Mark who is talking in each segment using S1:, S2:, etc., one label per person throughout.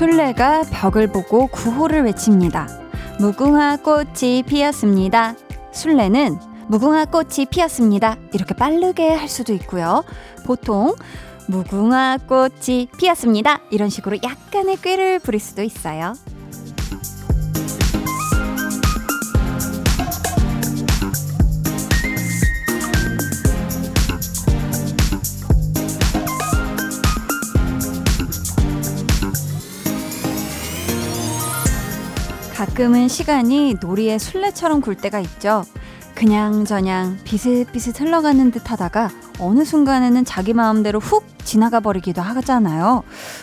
S1: 술래가 벽을 보고 구호를 외칩니다. 무궁화 꽃이 피었습니다. 술래는 무궁화 꽃이 피었습니다. 이렇게 빠르게 할 수도 있고요. 보통 무궁화 꽃이 피었습니다. 이런 식으로 약간의 꾀를 부릴 수도 있어요. 가끔은 시간이 놀이의 술래처럼 굴 때가 있죠. 그냥 저냥 비슷비슷 흘러가는 듯 하다가 어느 순간에는 자기 마음대로 훅 지나가 버리기도 하잖아요.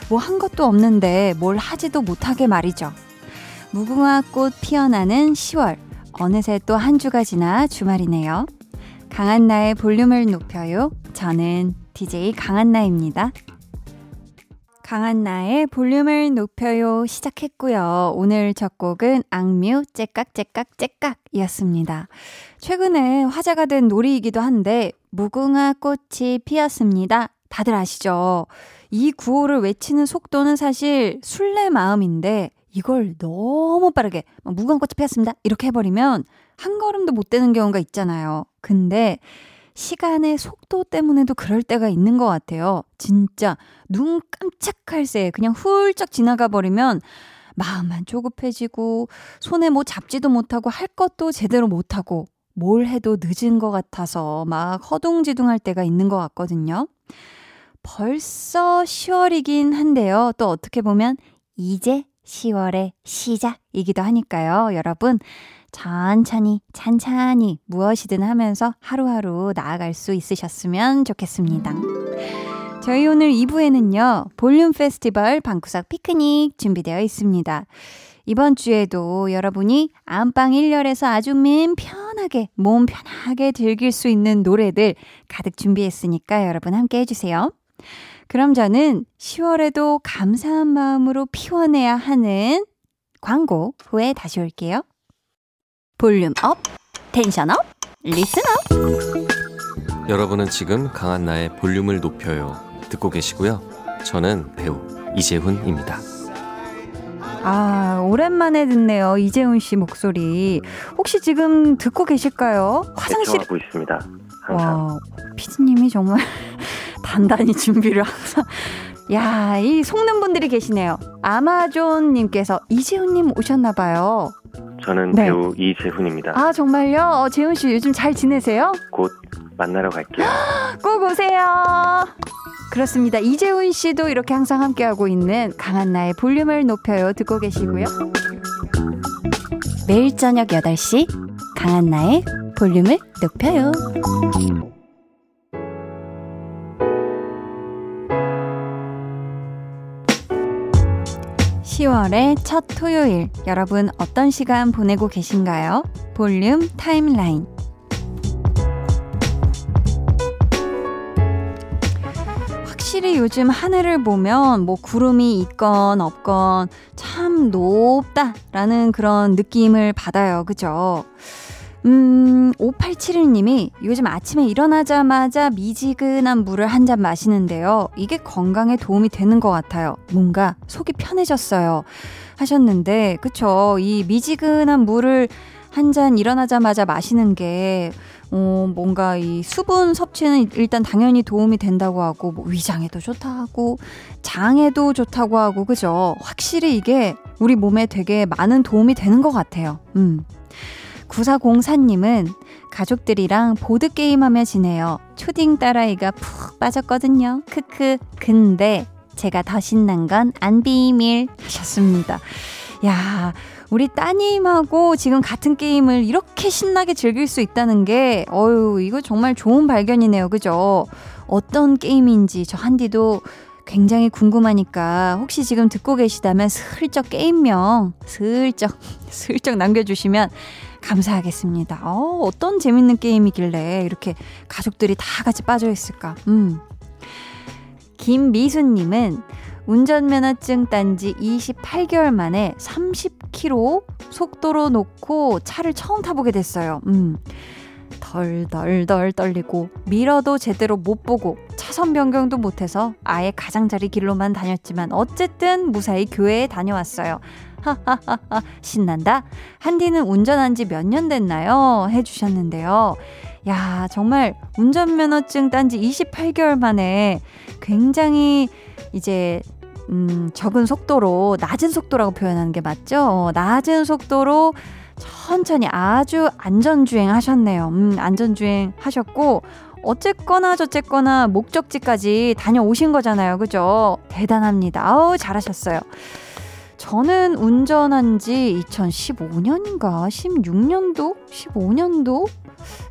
S1: 뭐 한 것도 없는데 뭘 하지도 못하게 말이죠. 무궁화 꽃 피어나는 10월. 어느새 또 한 주가 지나 주말이네요. 강한나의 볼륨을 높여요. 저는 DJ 강한나입니다. 강한나의 볼륨을 높여요 시작했고요. 오늘 첫 곡은 악뮤 째깍째깍째깍이었습니다. 최근에 화제가 된 놀이이기도 한데 무궁화 꽃이 피었습니다. 다들 아시죠? 이 구호를 외치는 속도는 사실 술래 마음인데 이걸 너무 빠르게 무궁화 꽃이 피었습니다. 이렇게 해버리면 한 걸음도 못 되는 경우가 있잖아요. 근데 시간의 속도 때문에도 그럴 때가 있는 것 같아요. 진짜 눈 깜짝할 새 그냥 훌쩍 지나가 버리면 마음만 조급해지고 손에 뭐 잡지도 못하고 할 것도 제대로 못하고 뭘 해도 늦은 것 같아서 막 허둥지둥할 때가 있는 것 같거든요. 벌써 10월이긴 한데요. 또 어떻게 보면 이제 10월의 시작이기도 하니까요. 여러분, 천천히, 찬찬히 무엇이든 하면서 하루하루 나아갈 수 있으셨으면 좋겠습니다. 저희 오늘 2부에는요, 볼륨 페스티벌 방구석 피크닉 준비되어 있습니다. 이번 주에도 여러분이 안방 1열에서 아주 맘 편하게, 몸 편하게 즐길 수 있는 노래들 가득 준비했으니까 여러분 함께 해주세요. 그럼 저는 10월에도 감사한 마음으로 피워내야 하는 광고 후에 다시 올게요. volume up, tension up, Listen up.
S2: 여러분은 지금 강한나의 볼륨을 높여요. 듣고 계시고요. 저는 배우 이재훈입니다.
S1: 아, 오랜만에 듣네요. 이재훈 씨 목소리. 혹시 지금 듣고 계실까요? 화장실
S3: 하고 있습니다. 항상.
S1: 와, 피디님이 정말 단단히 준비를 항상. 야, 이 속는 분들이 계시네요. 아마존님께서 이재훈님 오셨나봐요.
S3: 저는
S1: 네.
S3: 배우 이재훈입니다.
S1: 아, 정말요? 어, 재훈 씨 요즘 잘 지내세요?
S3: 곧 만나러 갈게요.
S1: 꼭 오세요. 그렇습니다. 이재훈 씨도 이렇게 항상 함께하고 있는 강한 나의 볼륨을 높여요. 듣고 계시고요. 매일 저녁 8시 강한 나의 볼륨을 높여요. 10월의 첫 토요일, 여러분 어떤 시간 보내고 계신가요? 볼륨 타임라인. 확실히 요즘 하늘을 보면 뭐 구름이 있건 없건 참 높다라는 그런 느낌을 받아요. 그죠? 음, 5871님이 요즘 아침에 일어나자마자 미지근한 물을 한 잔 마시는데요. 이게 건강에 도움이 되는 것 같아요. 뭔가 속이 편해졌어요. 하셨는데, 그쵸. 이 미지근한 물을 한 잔 일어나자마자 마시는 게, 어, 뭔가 이 수분 섭취는 일단 당연히 도움이 된다고 하고, 뭐 위장에도 좋다 하고, 장에도 좋다고 하고, 그죠. 확실히 이게 우리 몸에 되게 많은 도움이 되는 것 같아요. 음. 9404님은 가족들이랑 보드게임하며 지내요. 초딩 딸아이가 푹 빠졌거든요. 크크. 근데 제가 더 신난 건 안 비밀 하셨습니다. 야, 우리 따님하고 지금 같은 게임을 이렇게 신나게 즐길 수 있다는 게, 어유 이거 정말 좋은 발견이네요. 그죠? 어떤 게임인지 저 한디도 굉장히 궁금하니까 혹시 지금 듣고 계시다면 슬쩍 게임명 슬쩍 슬쩍 남겨주시면 감사하겠습니다. 어, 어떤 재밌는 게임이길래 이렇게 가족들이 다 같이 빠져 있을까? 음. 김미수님은 운전면허증 딴지 28개월 만에 30km 속도로 놓고 차를 처음 타보게 됐어요. 음. 덜덜덜 떨리고 밀어도 제대로 못 보고 차선 변경도 못해서 아예 가장자리 길로만 다녔지만 어쨌든 무사히 교회에 다녀왔어요. 하하하하 신난다. 한디는 운전한 지 몇 년 됐나요? 해주셨는데요. 야 정말 운전면허증 딴 지 28개월 만에 굉장히 이제 음, 적은 속도로 낮은 속도라고 표현하는 게 맞죠? 어, 낮은 속도로 천천히 아주 안전주행 하셨네요. 음, 안전주행 하셨고, 어쨌거나 저쨌거나 목적지까지 다녀오신 거잖아요. 그죠? 대단합니다. 아우, 잘하셨어요. 저는 운전한 지 2015년인가? 16년도? 15년도?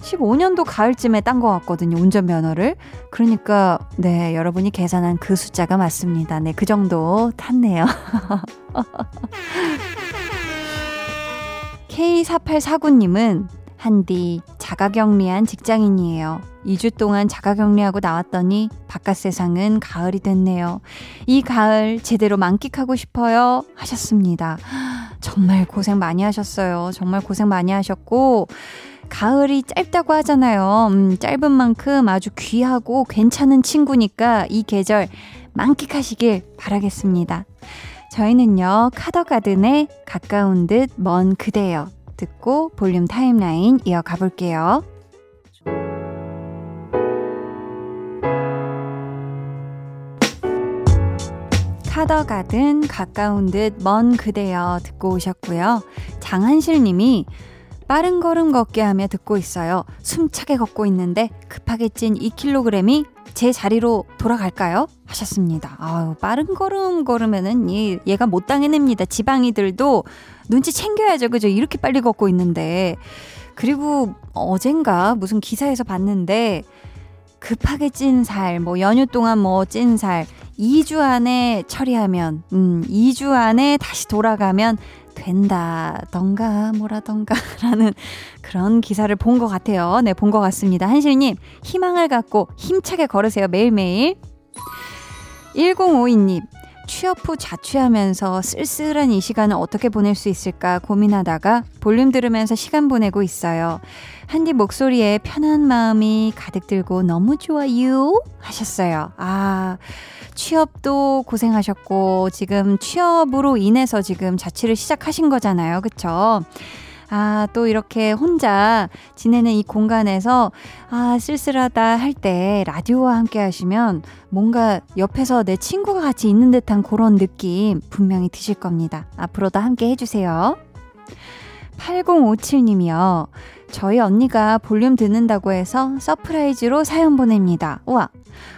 S1: 15년도 가을쯤에 딴 것 같거든요. 운전면허를. 그러니까, 네, 여러분이 계산한 그 숫자가 맞습니다. 네, 그 정도 탔네요. K4849님은 한디 자가격리한 직장인이에요. 2주 동안 자가격리하고 나왔더니 바깥 세상은 가을이 됐네요. 이 가을 제대로 만끽하고 싶어요. 하셨습니다. 정말 고생 많이 하셨어요. 정말 고생 많이 하셨고, 가을이 짧다고 하잖아요. 음, 짧은 만큼 아주 귀하고 괜찮은 친구니까 이 계절 만끽하시길 바라겠습니다. 저희는요, 카더가든의 가까운 듯 먼 그대여 듣고 볼륨 타임라인 이어가 볼게요. 카더가든 가까운 듯 먼 그대여 듣고 오셨고요. 장한실 님이 빠른 걸음 걷게 하며 듣고 있어요. 숨차게 걷고 있는데 급하게 찐 2kg이 제 자리로 돌아갈까요? 하셨습니다. 아유, 빠른 걸음 걸으면은 얘, 얘가 못 당해냅니다. 지방이들도 눈치 챙겨야죠. 그죠? 이렇게 빨리 걷고 있는데. 그리고 어젠가 무슨 기사에서 봤는데 급하게 찐 살, 뭐 연휴 동안 뭐 찐 살, 2주 안에 처리하면, 음, 2주 안에 다시 돌아가면 된다던가 뭐라던가 라는 그런 기사를 본 것 같아요. 네, 본 것 같습니다. 한실님, 희망을 갖고 힘차게 걸으세요. 매일매일. 1052님, 취업 후 자취하면서 쓸쓸한 이 시간을 어떻게 보낼 수 있을까 고민하다가 볼륨 들으면서 시간 보내고 있어요. 한디 목소리에 편한 마음이 가득 들고 너무 좋아요 하셨어요. 아, 취업도 고생하셨고 지금 취업으로 인해서 지금 자취를 시작하신 거잖아요. 그쵸? 아, 또 이렇게 혼자 지내는 이 공간에서 아, 쓸쓸하다 할 때 라디오와 함께 하시면 뭔가 옆에서 내 친구가 같이 있는 듯한 그런 느낌 분명히 드실 겁니다. 앞으로도 함께 해주세요. 8057님이요. 저희 언니가 볼륨 듣는다고 해서 surprise로 사연 보냅니다. 우와.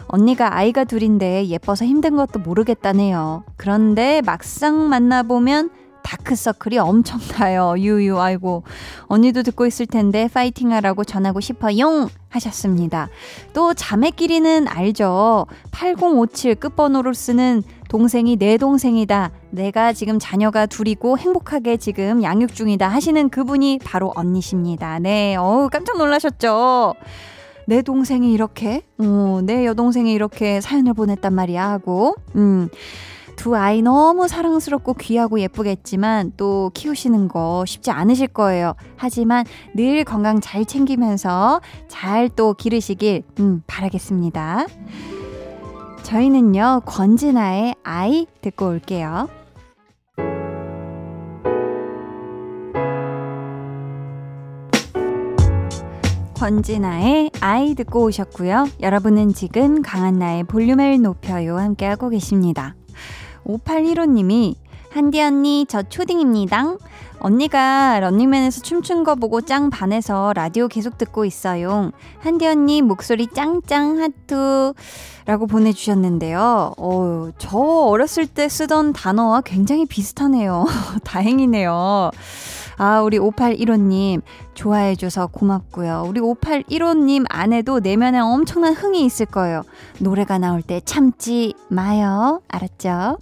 S1: 언니가 아이가 둘인데 예뻐서 힘든 것도 모르겠다네요. 그런데 막상 만나보면 다크서클이 엄청나요. 유유, 아이고. 언니도 듣고 있을 텐데 파이팅 하라고 전하고 싶어용! 하셨습니다. 또 자매끼리는 알죠. 8057 끝번호로 쓰는 동생이 내 동생이다. 내가 지금 자녀가 둘이고 행복하게 지금 양육 중이다. 하시는 그분이 바로 언니십니다. 네, 어우, 깜짝 놀라셨죠? 내 동생이 이렇게, 어, 내 여동생이 이렇게 사연을 보냈단 말이야 하고, 음. 두 아이 너무 사랑스럽고 귀하고 예쁘겠지만 또 키우시는 거 쉽지 않으실 거예요. 하지만 늘 건강 잘 챙기면서 잘 또 기르시길 음, 바라겠습니다. 저희는요, 권진아의 아이 듣고 올게요. 권진아의 아이 듣고 오셨고요. 여러분은 지금 강한나의 볼륨을 높여요 함께하고 계십니다. 5815님이 한디 언니 저 초딩입니다. 언니가 런닝맨에서 춤춘 거 보고 짱 반해서 라디오 계속 듣고 있어요. 한디 언니 목소리 짱짱 하트 라고 보내주셨는데요. 어, 저 어렸을 때 쓰던 단어와 굉장히 비슷하네요. 다행이네요. 아, 우리 5815님, 좋아해줘서 고맙고요. 우리 5815님 안에도 내면에 엄청난 흥이 있을 거예요. 노래가 나올 때 참지 마요. 알았죠?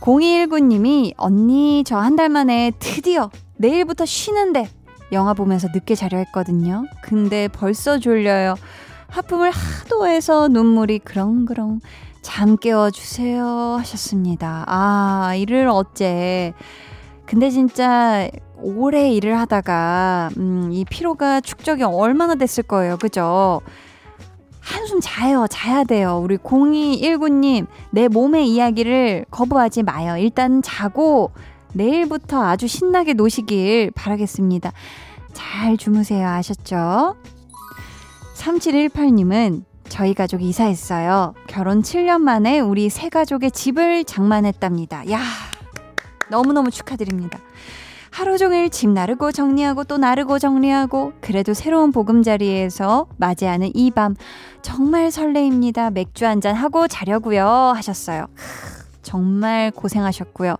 S1: 0219님이 언니 저 한 달 만에 드디어 내일부터 쉬는데 영화 보면서 늦게 자려 했거든요. 근데 벌써 졸려요. 하품을 하도 해서 눈물이 그렁그렁 잠 깨워주세요 하셨습니다. 아, 일을 어째. 근데 진짜 오래 일을 하다가, 음, 이 피로가 축적이 얼마나 됐을 거예요. 그죠? 한숨 자요. 자야 돼요. 우리 0219님, 내 몸의 이야기를 거부하지 마요. 일단 자고 내일부터 아주 신나게 노시길 바라겠습니다. 잘 주무세요. 아셨죠? 3718님은 저희 가족 이사했어요. 결혼 7년 만에 우리 세 가족의 집을 장만했답니다. 야 너무너무 축하드립니다. 하루 종일 집 나르고 정리하고 또 나르고 정리하고 그래도 새로운 보금자리에서 맞이하는 이 밤 정말 설레입니다. 맥주 한 잔 하고 자려고요 하셨어요. 정말 고생하셨고요.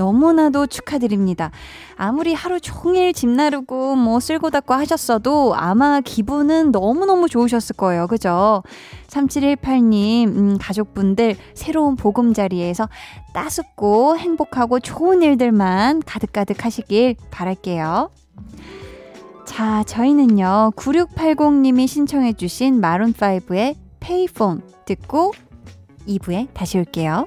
S1: 너무나도 축하드립니다. 아무리 하루 종일 집 나르고 뭐 쓸고 닦고 하셨어도 아마 기분은 너무너무 좋으셨을 거예요. 그죠? 3718님, 음, 가족분들 새로운 보금자리에서 따숩고 행복하고 좋은 일들만 가득가득 하시길 바랄게요. 자, 저희는요, 9680님이 신청해주신 마룬5의 페이폰 듣고 2부에 다시 올게요.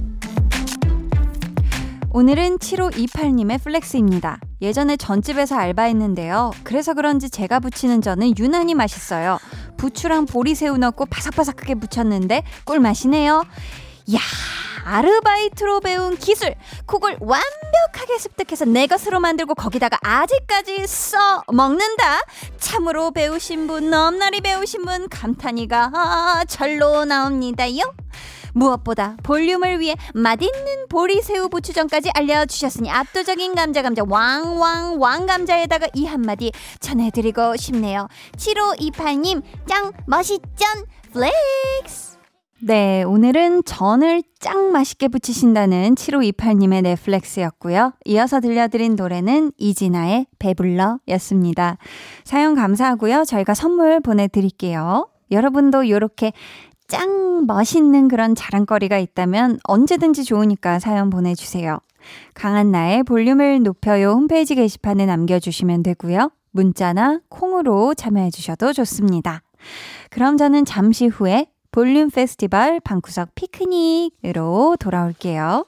S1: 오늘은 7528님의 flex입니다. 예전에 전집에서 알바했는데요. 그래서 그런지 제가 부치는 전은 유난히 맛있어요. 부추랑 보리새우 넣고 바삭바삭하게 부쳤는데 꿀맛이네요. 야 아르바이트로 배운 기술 그걸 완벽하게 습득해서 내 것으로 만들고 거기다가 아직까지 써 먹는다 참으로 배우신 분 넘나리 배우신 분 감탄이가 아, 절로 나옵니다요 무엇보다 볼륨을 위해 맛있는 보리새우 부추전까지 알려주셨으니 압도적인 감자 감자 왕왕 왕감자에다가 이 한마디 전해드리고 싶네요 7528님 짱 멋있전 flex 네, 오늘은 전을 짱 맛있게 부치신다는 7528님의 네 flex였고요. 이어서 들려드린 노래는 이진아의 배불러 였습니다. 사연 감사하고요. 저희가 선물 보내드릴게요. 여러분도 이렇게 짱 멋있는 그런 자랑거리가 있다면 언제든지 좋으니까 사연 보내주세요. 강한 나의 볼륨을 높여요 홈페이지 게시판에 남겨주시면 되고요. 문자나 콩으로 참여해주셔도 좋습니다. 그럼 저는 잠시 후에 볼륨 페스티벌 방구석 피크닉으로 돌아올게요.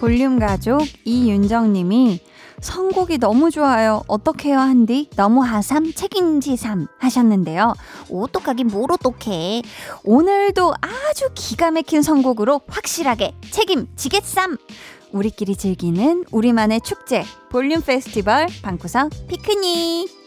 S1: 볼륨 가족 이윤정님이 선곡이 너무 좋아요. 어떡해요 한디? 너무 하삼 책임지삼 하셨는데요. 어떡하긴 뭘 어떡해. 오늘도 아주 기가 막힌 선곡으로 확실하게 책임지겠삼. 우리끼리 즐기는 우리만의 축제 볼륨 페스티벌 방구석 피크닉.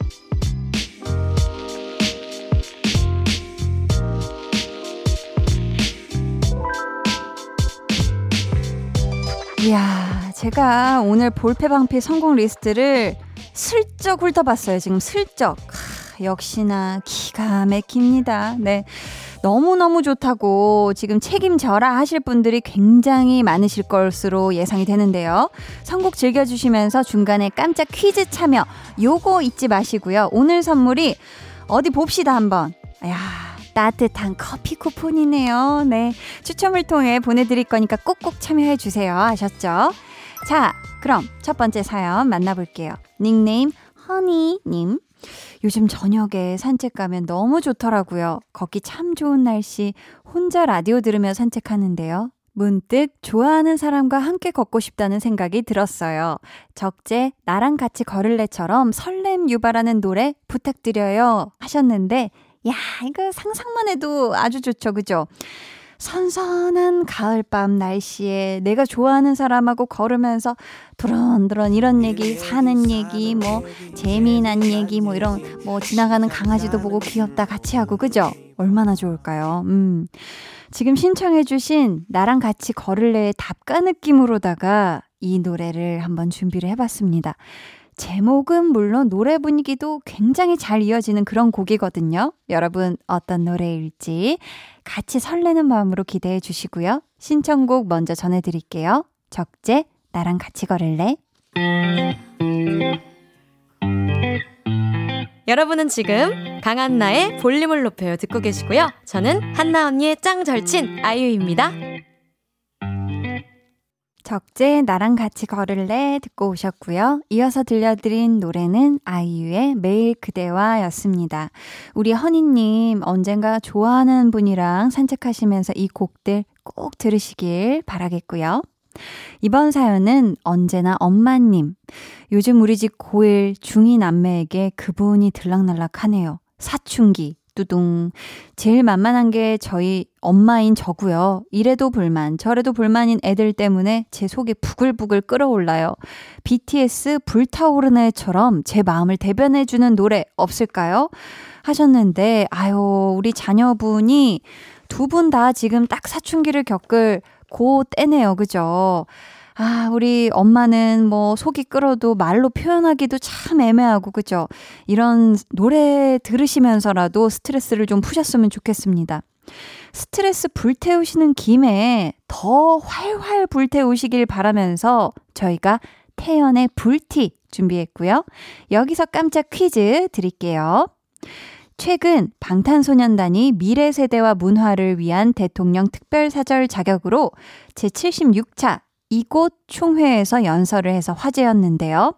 S1: 이야, 제가 오늘 볼페방피 선곡 리스트를 슬쩍 훑어봤어요. 지금 슬쩍. 하, 역시나 기가 막힙니다. 네. 너무너무 좋다고 지금 책임져라 하실 분들이 굉장히 많으실 것으로 예상이 되는데요. 선곡 즐겨주시면서 중간에 깜짝 퀴즈 참여 요거 잊지 마시고요. 오늘 선물이 어디 봅시다 한번. 야 따뜻한 커피 쿠폰이네요. 네. 추첨을 통해 보내드릴 거니까 꼭꼭 참여해주세요. 아셨죠? 자, 그럼 첫 번째 사연 만나볼게요. 닉네임 허니님. 요즘 저녁에 산책 가면 너무 좋더라고요. 걷기 참 좋은 날씨, 혼자 라디오 들으며 산책하는데요. 문득 좋아하는 사람과 함께 걷고 싶다는 생각이 들었어요. 적재, 나랑 같이 걸을래처럼 설렘 유발하는 노래 부탁드려요. 하셨는데, 야, 이거 상상만 해도 아주 좋죠. 그죠? 선선한 가을밤 날씨에 내가 좋아하는 사람하고 걸으면서 두런두런 이런 얘기, 사는 얘기, 뭐 재미난 얘기, 뭐 이런 뭐 지나가는 강아지도 보고 귀엽다 같이 하고 그죠? 얼마나 좋을까요? 음. 지금 신청해 주신 나랑 같이 걸을래의 답가 느낌으로다가 이 노래를 한번 준비를 해 봤습니다. 제목은 물론 노래 분위기도 굉장히 잘 이어지는 그런 곡이거든요. 여러분 어떤 노래일지 같이 설레는 마음으로 기대해 주시고요. 신청곡 먼저 전해드릴게요. 적재 나랑 같이 걸을래?
S4: 여러분은 지금 강한나의 볼륨을 높여요 듣고 계시고요. 저는 한나 언니의 짱 절친 아이유입니다.
S1: 적재 나랑 같이 걸을래 듣고 오셨고요. 이어서 들려드린 노래는 아이유의 매일 그대와 였습니다. 우리 허니님 언젠가 좋아하는 분이랑 산책하시면서 이 곡들 꼭 들으시길 바라겠고요. 이번 사연은 언제나 엄마님. 요즘 우리 집 고1 중2 남매에게 그분이 들락날락 하네요. 사춘기, 뚜둥. 제일 만만한 게 저희 엄마인 저고요. 이래도 불만, 저래도 불만인 애들 때문에 제 속이 부글부글 끓어올라요. BTS 불타오르네처럼 제 마음을 대변해주는 노래 없을까요? 하셨는데, 아유, 우리 자녀분이 두 분 다 지금 딱 사춘기를 겪을 고 때네요. 그죠? 아, 우리 엄마는 뭐 속이 끓어도 말로 표현하기도 참 애매하고, 그죠? 이런 노래 들으시면서라도 스트레스를 좀 푸셨으면 좋겠습니다. 스트레스 불태우시는 김에 더 활활 불태우시길 바라면서 저희가 태연의 불티 준비했고요. 여기서 깜짝 퀴즈 드릴게요. 최근 방탄소년단이 미래 세대와 문화를 위한 대통령 특별사절 자격으로 제76차 이곳 총회에서 연설을 해서 화제였는데요.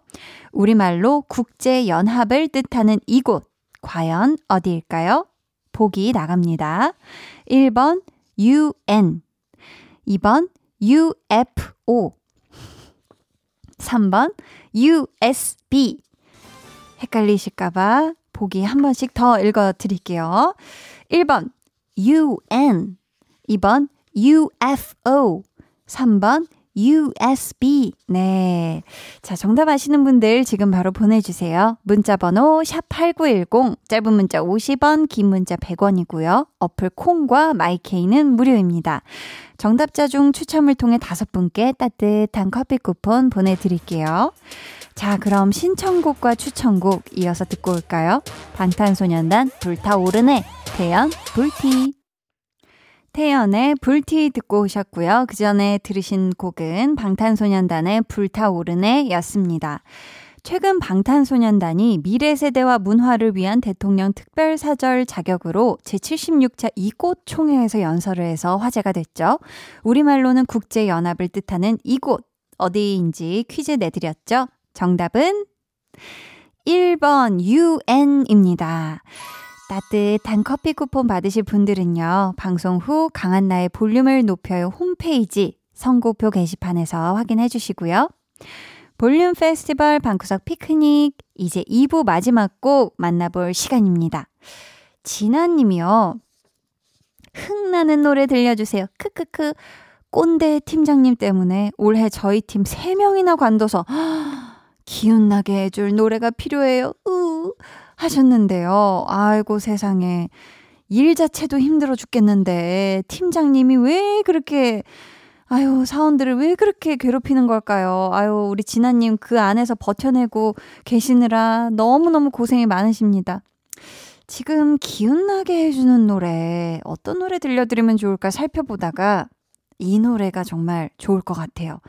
S1: 우리말로 국제연합을 뜻하는 이곳, 과연 어디일까요? 보기 나갑니다. 1번 UN, 2번 UFO, 3번 USB. 헷갈리실까봐 보기 한 번씩 더 읽어 드릴게요. 1번 UN, 2번 UFO, 3번 USB. 네. 자, 정답 아시는 분들 지금 바로 보내주세요. 문자 번호 샵8910, 짧은 문자 50원, 긴 문자 100원이고요. 어플 콩과 마이케이는 무료입니다. 정답자 중 추첨을 통해 다섯 분께 따뜻한 커피 쿠폰 보내드릴게요. 자, 그럼 신청곡과 추천곡 이어서 듣고 올까요? 방탄소년단 불타오르네, 태연, 불티. 태연의 불티 듣고 오셨고요. 그 전에 들으신 곡은 방탄소년단의 불타오르네 였습니다. 최근 방탄소년단이 미래 세대와 문화를 위한 대통령 특별사절 자격으로 제76차 이곳 총회에서 연설을 해서 화제가 됐죠. 우리말로는 국제연합을 뜻하는 이곳, 어디인지 퀴즈 내드렸죠. 정답은 1번 UN입니다. 따뜻한 커피 쿠폰 받으실 분들은요, 방송 후 강한나의 볼륨을 높여요 홈페이지 선곡표 게시판에서 확인해 주시고요. 볼륨 페스티벌 방구석 피크닉, 이제 2부 마지막 곡 만나볼 시간입니다. 진아님이요. 흥나는 노래 들려주세요. 크크크. 꼰대 팀장님 때문에 올해 저희 팀 3명이나 관둬서 기운나게 해줄 노래가 필요해요. 으. 하셨는데요. 아이고 세상에. 일 자체도 힘들어 죽겠는데 팀장님이 왜 그렇게 아유 사원들을 왜 그렇게 괴롭히는 걸까요? 아유 우리 진아님 그 안에서 버텨내고 계시느라 너무너무 고생이 많으십니다. 지금 기운나게 해주는 노래 어떤 노래 들려드리면 좋을까 살펴보다가 이 노래가 정말 좋을 것 같아요.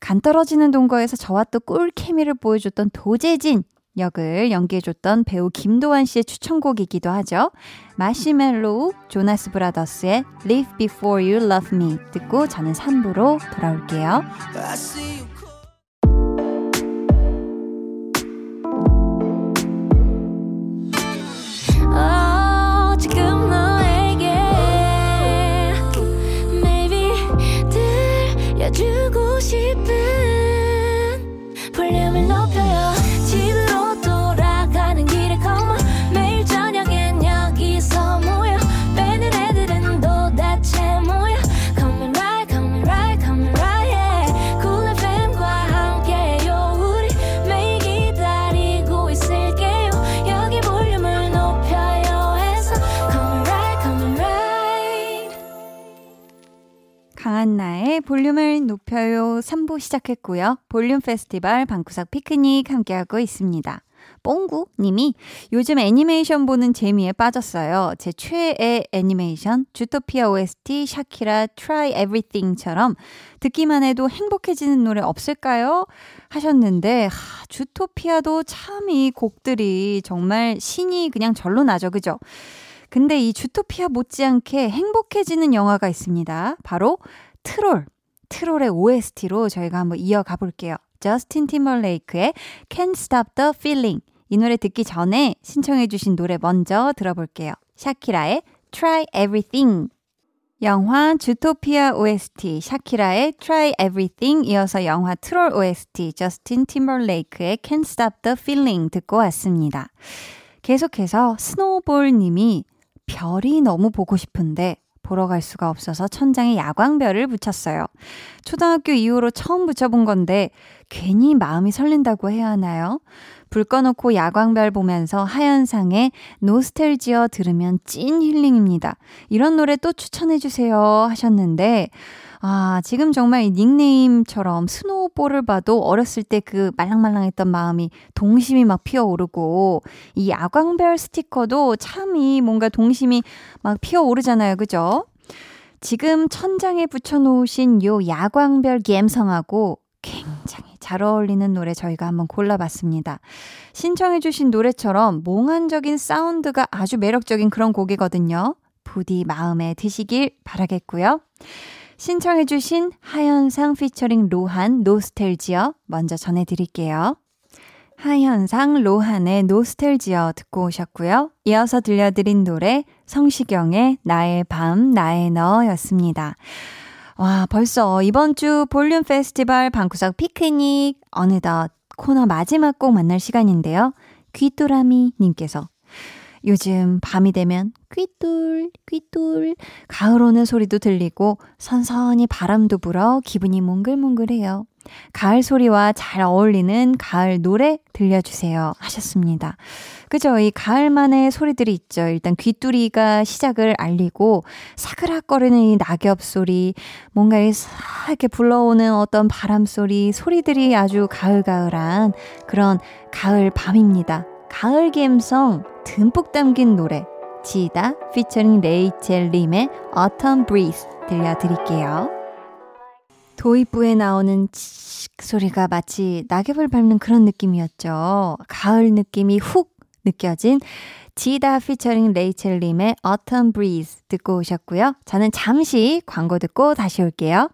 S1: 간 떨어지는 동거에서 저와 또 꿀케미를 보여줬던 도재진 역을 연기해줬던 배우 김도환 씨의 추천곡이기도 하죠. 마시멜로우, 조나스 브라더스의 Live Before You Love Me 듣고 저는 3부로 돌아올게요. 강한나의 볼륨을 높여요 3부 시작했고요. 볼륨 페스티벌 방구석 피크닉 함께하고 있습니다. 뽕구 님이 요즘 애니메이션 보는 재미에 빠졌어요. 제 최애 애니메이션 주토피아 OST 샤키라 Try Everything처럼 듣기만 해도 행복해지는 노래 없을까요? 하셨는데 하, 주토피아도 참 이 곡들이 정말 신이 그냥 절로 나죠. 그죠? 근데 이 주토피아 못지않게 행복해지는 영화가 있습니다. 바로 트롤. 트롤의 OST로 저희가 한번 이어가 볼게요. 저스틴 티머레이크의 Can't Stop the Feeling. 이 노래 듣기 전에 신청해주신 노래 먼저 들어볼게요. 샤키라의 Try Everything. 영화 주토피아 OST 샤키라의 Try Everything 이어서 영화 트롤 OST 저스틴 팀벌레이크의 Can't Stop the Feeling 듣고 왔습니다. 계속해서 스노우볼 님이 별이 너무 보고 싶은데 보러 갈 수가 없어서 천장에 야광별을 붙였어요. 초등학교 이후로 처음 붙여본 건데 괜히 마음이 설렌다고 해야 하나요? 불 꺼놓고 야광별 보면서 하현상의 노스텔지어 들으면 찐 힐링입니다. 이런 노래 또 추천해주세요 하셨는데 아, 지금 정말 이 닉네임처럼 스노우볼을 봐도 어렸을 때 그 말랑말랑했던 마음이 동심이 막 피어오르고 이 야광별 스티커도 참 이 뭔가 동심이 막 피어오르잖아요. 그죠? 지금 천장에 붙여놓으신 요 야광별 감성하고 굉장히 잘 어울리는 노래 저희가 한번 골라봤습니다. 신청해주신 노래처럼 몽환적인 사운드가 아주 매력적인 그런 곡이거든요. 부디 마음에 드시길 바라겠고요. 신청해주신 하현상 피처링 로한 노스텔지어 먼저 전해드릴게요. 하현상 로한의 노스텔지어 듣고 오셨고요. 이어서 들려드린 노래 성시경의 나의 밤 나의 너였습니다. 와 벌써 이번 주 볼륨 페스티벌 방구석 피크닉 어느덧 코너 마지막 곡 만날 시간인데요. 귀뚜라미 님께서 요즘 밤이 되면 퀴뚤, 퀴뚤, 가을 오는 소리도 들리고 선선히 바람도 불어 기분이 몽글몽글해요. 가을 소리와 잘 어울리는 가을 노래 들려주세요. 하셨습니다. 그죠? 이 가을만의 소리들이 있죠. 일단 귀뚜리가 시작을 알리고 사그락거리는 이 낙엽 소리, 뭔가 이렇게 불러오는 어떤 바람 소리, 소리들이 아주 가을가을한 그런 가을 밤입니다. 가을 감성 듬뿍 담긴 노래 지다 피처링 레이첼 림의 Autumn Breeze 들려드릴게요. 도입부에 나오는 칙 소리가 마치 낙엽을 밟는 그런 느낌이었죠. 가을 느낌이 훅 느껴진 지다 피처링 레이첼 림의 Autumn Breeze 듣고 오셨고요. 저는 잠시 광고 듣고 다시 올게요.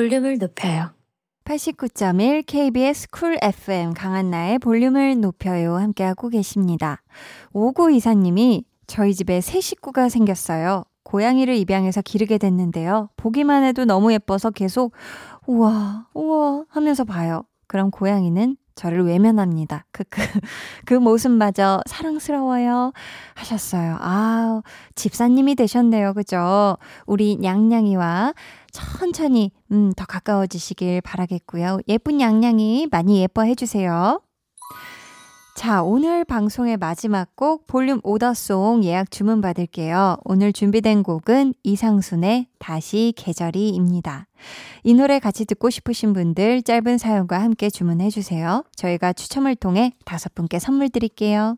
S5: 볼륨을 높여요
S1: 89.1 KBS 쿨 FM 강한나의 볼륨을 높여요 함께하고 계십니다. 5924님이 저희 집에 새 식구가 생겼어요. 고양이를 입양해서 기르게 됐는데요. 보기만 해도 너무 예뻐서 계속 우와 우와 하면서 봐요. 그럼 고양이는 저를 외면합니다. 크크. 그 모습마저 사랑스러워요. 하셨어요. 아, 집사님이 되셨네요. 그죠? 우리 냥냥이와 천천히, 음, 더 가까워지시길 바라겠고요. 예쁜 냥냥이 많이 예뻐해 주세요. 자, 오늘 방송의 마지막 곡 볼륨 오더송 예약 주문 받을게요. 오늘 준비된 곡은 이상순의 다시 계절이입니다. 이 노래 같이 듣고 싶으신 분들 짧은 사연과 함께 주문해 주세요. 저희가 추첨을 통해 다섯 분께 선물 드릴게요.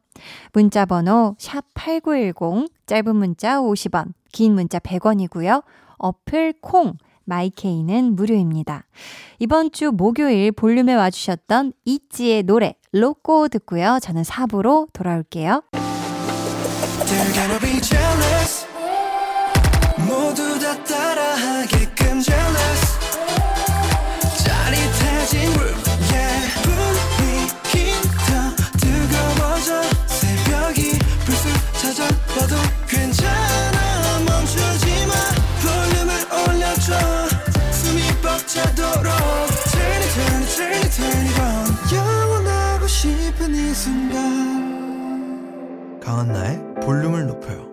S1: 문자 번호 샵 8910 짧은 문자 50원, 긴 문자 100원이고요. 어플 콩 마이케이는 무료입니다. 이번 주 목요일 볼륨에 와주셨던 이지의 노래 로꼬 듣고요. 저는 4부로 돌아올게요.
S6: 강한나의 볼륨을 높여요.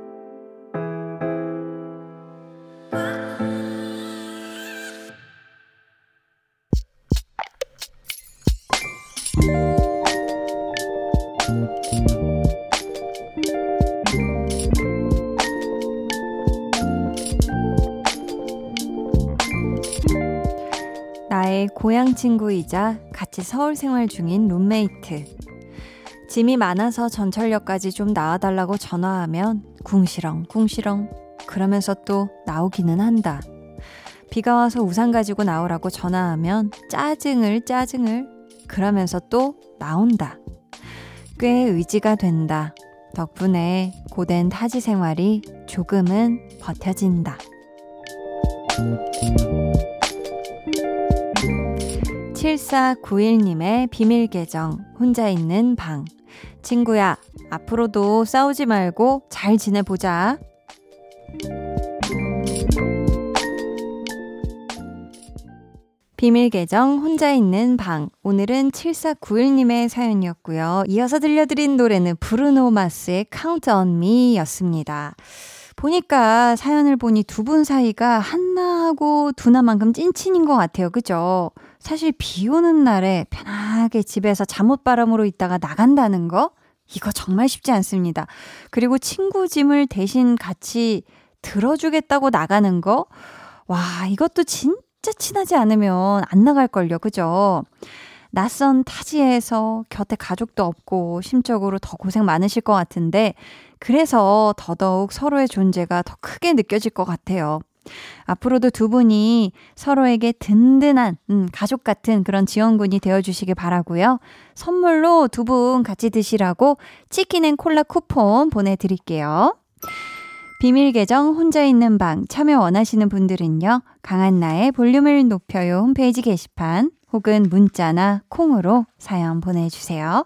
S1: 나의 고향 친구이자 같이 서울 생활 중인 룸메이트. 짐이 많아서 전철역까지 좀 나와달라고 전화하면 궁시렁 궁시렁 그러면서 또 나오기는 한다. 비가 와서 우산 가지고 나오라고 전화하면 짜증을 짜증을 그러면서 또 나온다. 꽤 의지가 된다. 덕분에 고된 타지 생활이 조금은 버텨진다. 7491님의 비밀 계정, 혼자 있는 방. 친구야, 앞으로도 싸우지 말고 잘 지내보자. 비밀 계정 혼자 있는 방. 오늘은 7491님의 사연이었고요. 이어서 들려드린 노래는 브루노 마스의 Count on Me 였습니다. 보니까 사연을 보니 두 분 사이가 한나하고 두나만큼 찐친인 것 같아요. 그죠? 사실 비 오는 날에 편하게 집에서 잠옷바람으로 있다가 나간다는 거? 이거 정말 쉽지 않습니다. 그리고 친구 짐을 대신 같이 들어주겠다고 나가는 거? 와, 이것도 진짜 친하지 않으면 안 나갈걸요. 그죠? 낯선 타지에서 곁에 가족도 없고 심적으로 더 고생 많으실 것 같은데 그래서 더더욱 서로의 존재가 더 크게 느껴질 것 같아요. 앞으로도 두 분이 서로에게 든든한 음, 가족 같은 그런 지원군이 되어주시길 바라고요. 선물로 두 분 같이 드시라고 치킨 and 콜라 쿠폰 보내드릴게요. 비밀 계정 혼자 있는 방 참여 원하시는 분들은요. 강한나의 볼륨을 높여요 홈페이지 게시판 혹은 문자나 콩으로 사연 보내주세요.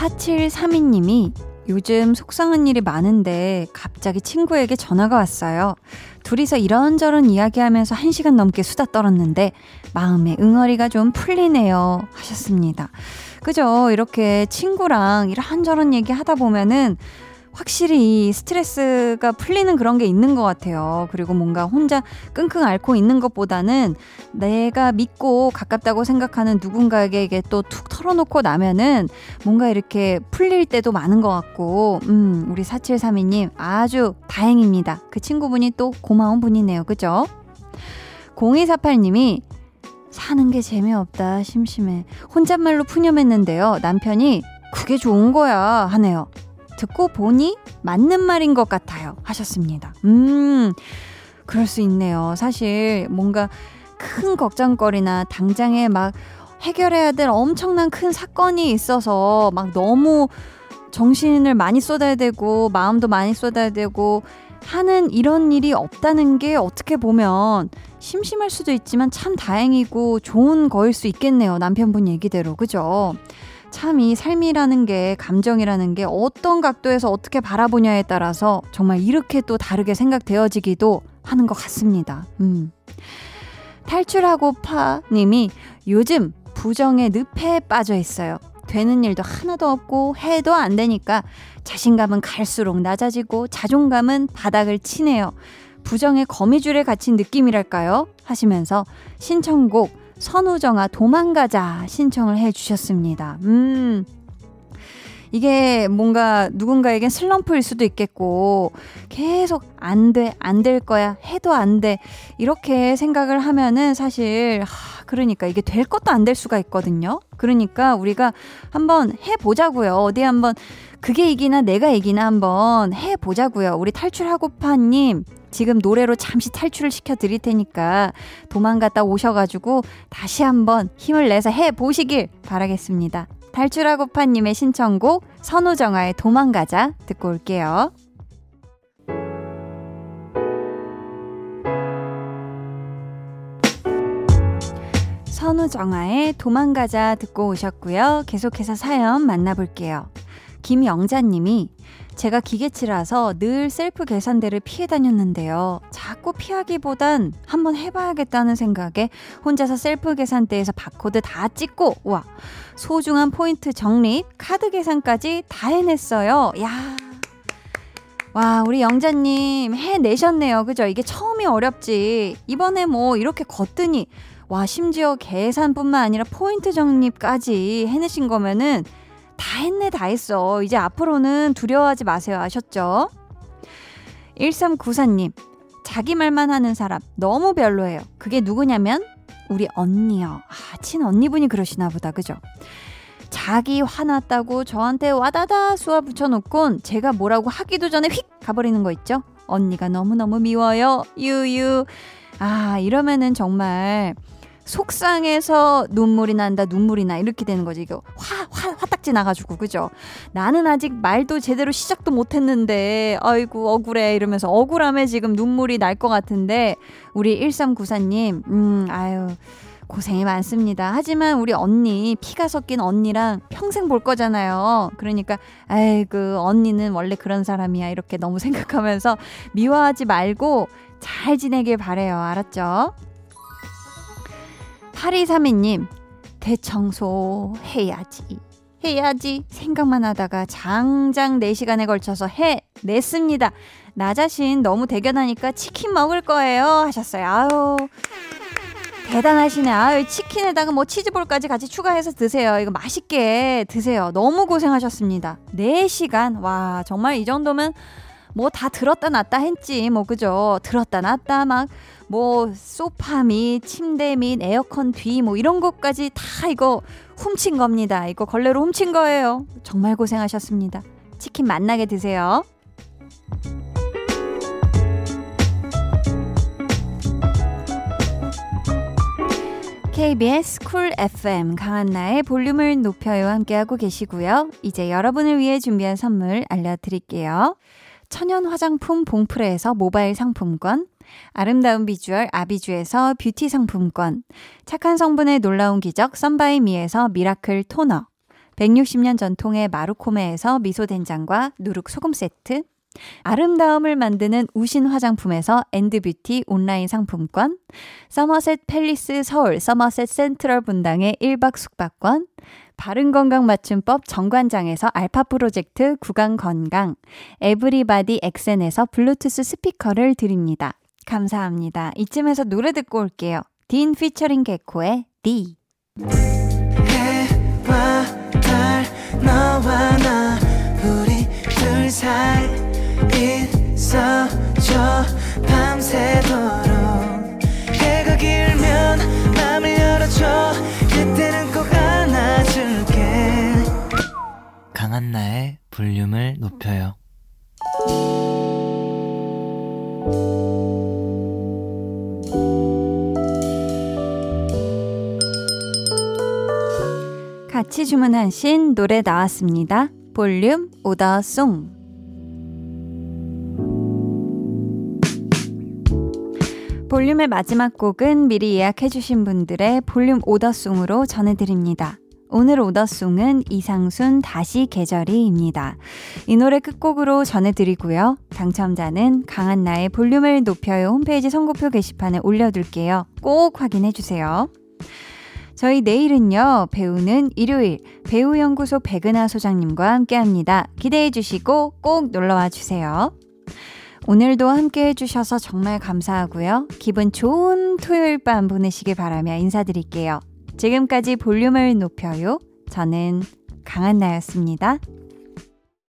S1: 4732님이 요즘 속상한 일이 많은데 갑자기 친구에게 전화가 왔어요. 둘이서 이런저런 이야기하면서 1시간 넘게 수다 떨었는데 마음의 응어리가 좀 풀리네요. 하셨습니다. 그죠? 이렇게 친구랑 이런저런 얘기 하다 보면은 확실히 이 스트레스가 풀리는 그런 게 있는 것 같아요. 그리고 뭔가 혼자 끙끙 앓고 있는 것보다는 내가 믿고 가깝다고 생각하는 누군가에게 또 툭 털어놓고 나면은 뭔가 이렇게 풀릴 때도 많은 것 같고, 음, 우리 4732님 아주 다행입니다. 그 친구분이 또 고마운 분이네요. 그죠? 0248님이 사는 게 재미없다, 심심해. 혼잣말로 푸념했는데요. 남편이 그게 좋은 거야 하네요. 듣고 보니 맞는 말인 것 같아요. 하셨습니다. 음, 그럴 수 있네요. 사실 뭔가 큰 걱정거리나 당장에 막 해결해야 될 엄청난 큰 사건이 있어서 막 너무 정신을 많이 쏟아야 되고 마음도 많이 쏟아야 되고 하는 이런 일이 없다는 게 어떻게 보면 심심할 수도 있지만 참 다행이고 좋은 거일 수 있겠네요. 남편분 얘기대로. 그죠? 참 이 삶이라는 게 감정이라는 게 어떤 각도에서 어떻게 바라보냐에 따라서 정말 이렇게 또 다르게 생각되어지기도 하는 것 같습니다. 음. 탈출하고 파 님이 요즘 부정의 늪에 빠져 있어요. 되는 일도 하나도 없고 해도 안 되니까 자신감은 갈수록 낮아지고 자존감은 바닥을 치네요. 부정의 거미줄에 갇힌 느낌이랄까요? 하시면서 신청곡 선우정아 도망가자 신청을 해 주셨습니다. 음. 이게 뭔가 누군가에겐 슬럼프일 수도 있겠고 계속 안 돼, 안 될 거야, 해도 안 돼. 이렇게 생각을 하면은 사실, 하, 그러니까 이게 될 것도 안 될 수가 있거든요. 그러니까 우리가 한번 해 보자고요. 어디 한번 그게 이기나 내가 이기나 한번 해보자고요. 우리 탈출하고파님, 지금 노래로 잠시 탈출을 시켜 드릴 테니까 도망갔다 오셔가지고 다시 한번 힘을 내서 해보시길 바라겠습니다. 탈출하고파님의 신청곡 선우정아의 도망가자 듣고 올게요. 선우정아의 도망가자 듣고 오셨고요. 계속해서 사연 만나볼게요. 김영자님이 제가 기계치라서 늘 셀프 계산대를 피해 다녔는데요. 자꾸 피하기보단 한번 해봐야겠다는 생각에 혼자서 셀프 계산대에서 바코드 다 찍고, 와, 소중한 포인트 적립, 카드 계산까지 다 해냈어요. 야 와, 우리 영자님 해내셨네요. 그죠? 이게 처음이 어렵지. 이번에 뭐 이렇게 걷더니, 와, 심지어 계산뿐만 아니라 포인트 정립까지 해내신 거면은 다 했네, 다 했어. 이제 앞으로는 두려워하지 마세요. 아셨죠? 1394님, 자기 말만 하는 사람 너무 별로예요. 그게 누구냐면, 우리 언니요. 아, 친 언니분이 그러시나 보다. 그죠? 자기 화났다고 저한테 와다다 쏘아 붙여놓곤 제가 뭐라고 하기도 전에 휙 가버리는 거 있죠? 언니가 너무너무 미워요. 유유. 아, 이러면은 정말 속상해서 눈물이 난다, 눈물이 나. 이렇게 되는 거지. 이거 화, 화, 화딱지 나가지고, 그죠? 나는 아직 말도 제대로 시작도 못 했는데, 아이고, 억울해. 이러면서 억울함에 지금 눈물이 날 것 같은데, 우리 1394님, 음, 아유. 고생이 많습니다. 하지만 우리 언니, 피가 섞인 언니랑 평생 볼 거잖아요. 그러니까, 아이고, 언니는 원래 그런 사람이야. 이렇게 너무 생각하면서 미워하지 말고 잘 지내길 바래요. 알았죠? 8232님, 대청소 해야지. 해야지. 생각만 하다가 장장 4시간에 걸쳐서 해냈습니다. 나 자신 너무 대견하니까 치킨 먹을 거예요. 하셨어요. 아유. 대단하시네. 아유, 치킨에다가 뭐 치즈볼까지 같이 추가해서 드세요. 이거 맛있게 드세요. 너무 고생하셨습니다. 4시간. 와, 정말 이 정도면 뭐 다 들었다 놨다 했지. 뭐, 그죠? 들었다 놨다 막, 뭐, 소파 및 침대 및 에어컨 뒤 뭐 이런 것까지 다 이거 훔친 겁니다. 이거 걸레로 훔친 거예요. 정말 고생하셨습니다. 치킨 맛나게 드세요. KBS 쿨 FM 강한나의 볼륨을 높여요 함께하고 계시고요. 이제 여러분을 위해 준비한 선물 알려드릴게요. 천연 화장품 봉프레에서 모바일 상품권, 아름다운 비주얼 아비주에서 뷰티 상품권, 착한 성분의 놀라운 기적 썬바이미에서 미라클 토너, 160년 전통의 마루코메에서 미소된장과 누룩소금 세트, 아름다움을 만드는 우신 화장품에서 엔드뷰티 온라인 상품권, 서머셋 팰리스 서울 서머셋 센트럴 분당의 1박 숙박권, 바른건강 맞춤법 정관장에서 알파 프로젝트 구강 건강, 에브리바디 엑센에서 블루투스 스피커를 드립니다. 감사합니다. 이쯤에서 노래 듣고 올게요. 딘 피처링 개코의 D.
S6: 해와 달 너와 나 우리 둘 사이 있어줘 밤새도록 해가 길면 맘을 열어줘 그때는 꼭 안아줄게
S7: 강한나의 볼륨을 높여요.
S1: 같이 주문하신 노래 나왔습니다. 볼륨 오더송. 볼륨의 마지막 곡은 미리 예약해주신 분들의 볼륨 오더송으로 전해드립니다. 오늘 오더송은 이상순 다시 계절이입니다. 이 노래 끝곡으로 전해드리고요. 당첨자는 강한나의 볼륨을 높여요 홈페이지 선고표 게시판에 올려둘게요. 꼭 확인해주세요. 저희 내일은요, 배우는 일요일, 배우연구소 백은하 소장님과 함께 합니다. 기대해 주시고 꼭 놀러와 주세요. 오늘도 함께 해주셔서 정말 감사하고요. 기분 좋은 토요일 밤 보내시길 바라며 인사드릴게요. 지금까지 볼륨을 높여요. 저는 강한나였습니다.